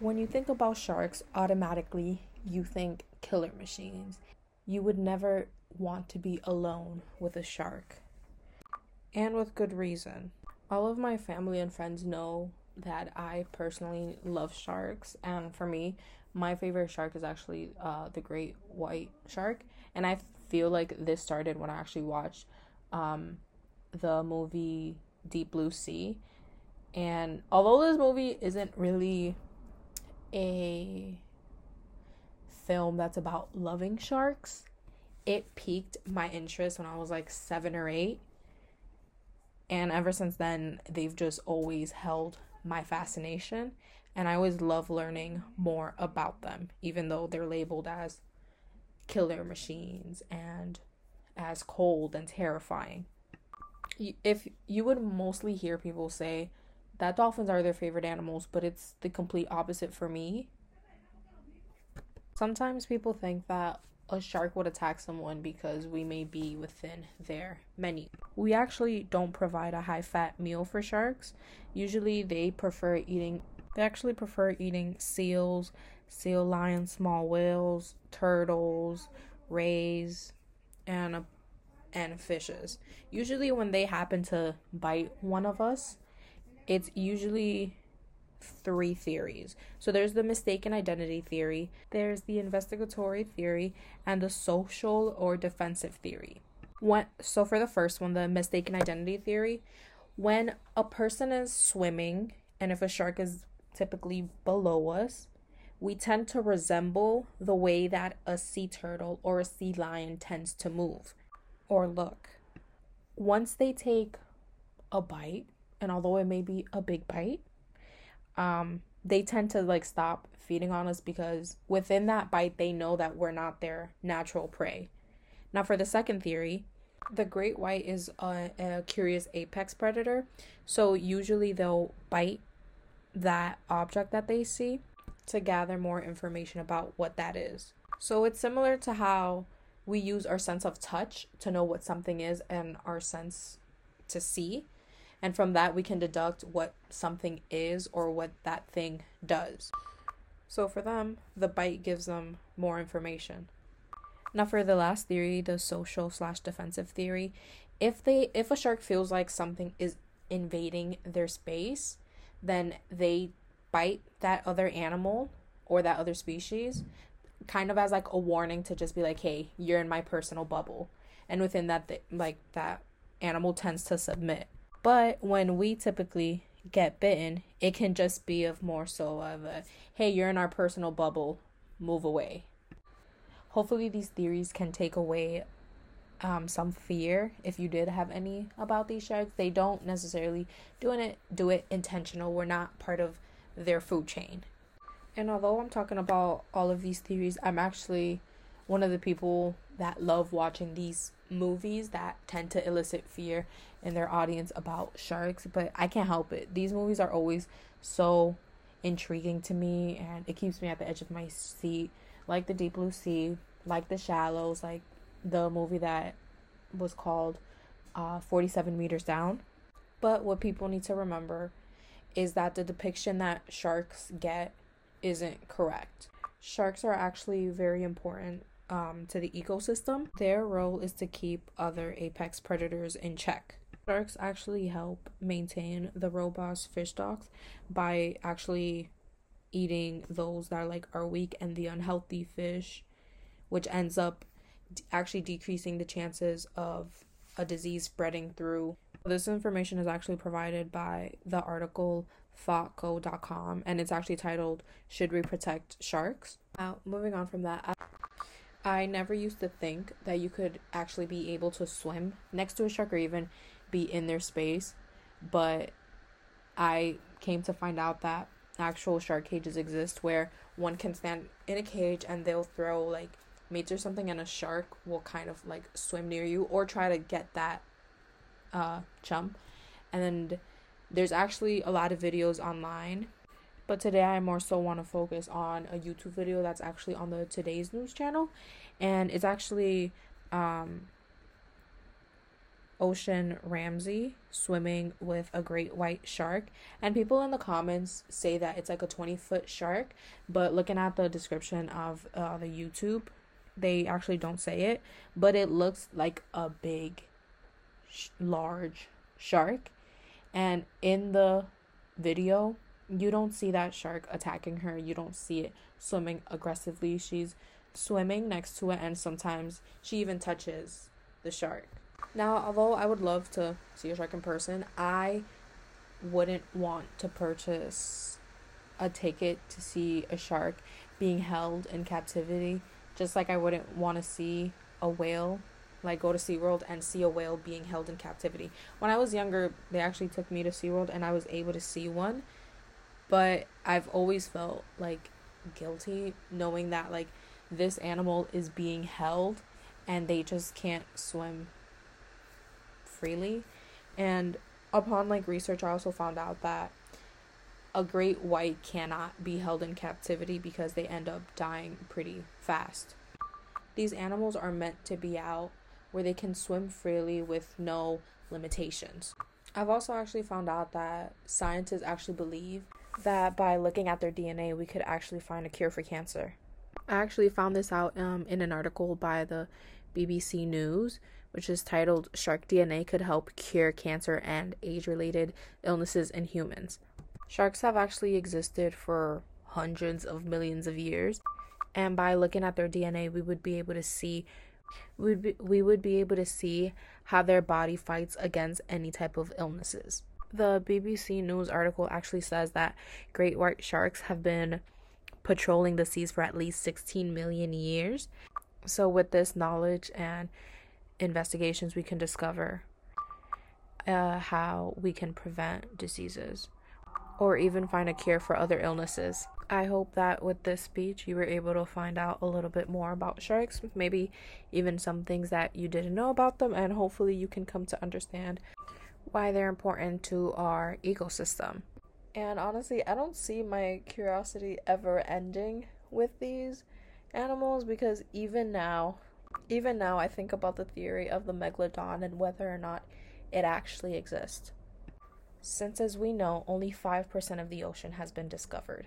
When you think about sharks, automatically you think killer machines. You would never want to be alone with a shark. And with good reason. All of my family and friends know that I personally love sharks, and for me, my favorite shark is actually uh, the great white shark. And I feel like this started when I actually watched um, the movie Deep Blue Sea. And although this movie isn't really a film that's about loving sharks, it piqued my interest when I was like seven or eight. And ever since then, they've just always held my fascination. And I always love learning more about them, even though they're labeled as killer machines and as cold and terrifying. If you would mostly hear people say that dolphins are their favorite animals, but it's the complete opposite for me. Sometimes people think that a shark would attack someone because we may be within their menu. We actually don't provide a high fat meal for sharks. Usually they prefer eating they actually prefer eating seals, seal lions, small whales, turtles, rays, and and fishes. Usually when they happen to bite one of us, it's usually three theories. So there's the mistaken identity theory, there's the investigatory theory, and the social or defensive theory. When, so for the first one, the mistaken identity theory, when a person is swimming and if a shark is typically below us, we tend to resemble the way that a sea turtle or a sea lion tends to move or look. Once they take a bite, and although it may be a big bite, um, they tend to like stop feeding on us because within that bite, they know that we're not their natural prey. Now, for the second theory, the great white is a, a curious apex predator. So, usually they'll bite that object that they see to gather more information about what that is. So, it's similar to how we use our sense of touch to know what something is and our sense to see and from that we can deduct what something is or what that thing does. So for them, the bite gives them more information. Now for the last theory, the social slash defensive theory, if they if a shark feels like something is invading their space, then they bite that other animal or that other species kind of as like a warning to just be like hey you're in my personal bubble and within that like that animal tends to submit but when we typically get bitten, it can just be of more so of a hey, you're in our personal bubble, move away. Hopefully, these theories can take away um, some fear if you did have any about these sharks. They don't necessarily doing it do it intentional. We're not part of their food chain. And although I'm talking about all of these theories, I'm actually one of the people that love watching these movies that tend to elicit fear in their audience about sharks, but I can't help it. These movies are always so intriguing to me and it keeps me at the edge of my seat, like The Deep Blue Sea, like The Shallows, like the movie that was called uh, 47 Meters Down. But what people need to remember is that the depiction that sharks get isn't correct. Sharks are actually very important um, to the ecosystem. Their role is to keep other apex predators in check. Sharks actually help maintain the robust fish stocks by actually eating those that are like are weak and the unhealthy fish, which ends up actually decreasing the chances of a disease spreading through. This information is actually provided by the article thoughtco.com and it's actually titled Should We Protect Sharks? Now, moving on from that, I never used to think that you could actually be able to swim next to a shark or even be in their space, but I came to find out that actual shark cages exist where one can stand in a cage and they'll throw like mates or something and a shark will kind of like swim near you or try to get that uh chum. And there's actually a lot of videos online but today I more so want to focus on a YouTube video that's actually on the 2days News channel. And it's actually um, Ocean Ramsey swimming with a great white shark. And people in the comments say that it's like a 20 foot shark, but looking at the description of uh, the YouTube, they actually don't say it, but it looks like a big, sh- large shark. And in the video, you don't see that shark attacking her. You don't see it swimming aggressively. She's swimming next to it, and sometimes she even touches the shark. Now, although I would love to see a shark in person, I wouldn't want to purchase a ticket to see a shark being held in captivity, just like I wouldn't want to see a whale, like go to SeaWorld and see a whale being held in captivity. When I was younger, they actually took me to SeaWorld and I was able to see one, but I've always felt like guilty knowing that like this animal is being held and they just can't swim freely. And upon like research, I also found out that a great white cannot be held in captivity because they end up dying pretty fast. These animals are meant to be out where they can swim freely with no limitations. I've also actually found out that scientists actually believe that by looking at their DNA, we could actually find a cure for cancer. I actually found this out um, in an article by the BBC News, which is titled Shark DNA Could Help Cure Cancer and Age Related Illnesses in Humans. Sharks have actually existed for hundreds of millions of years, and by looking at their DNA, we would be able to see we would be, we would be able to see how their body fights against any type of illnesses. The BBC News article actually says that great white sharks have been patrolling the seas for at least 16 million years. So, with this knowledge and investigations, we can discover uh, how we can prevent diseases or even find a cure for other illnesses. I hope that with this speech you were able to find out a little bit more about sharks, maybe even some things that you didn't know about them, and hopefully you can come to understand why they're important to our ecosystem. And honestly, I don't see my curiosity ever ending with these animals because even now, even now, I think about the theory of the megalodon and whether or not it actually exists. Since, as we know, only 5% of the ocean has been discovered.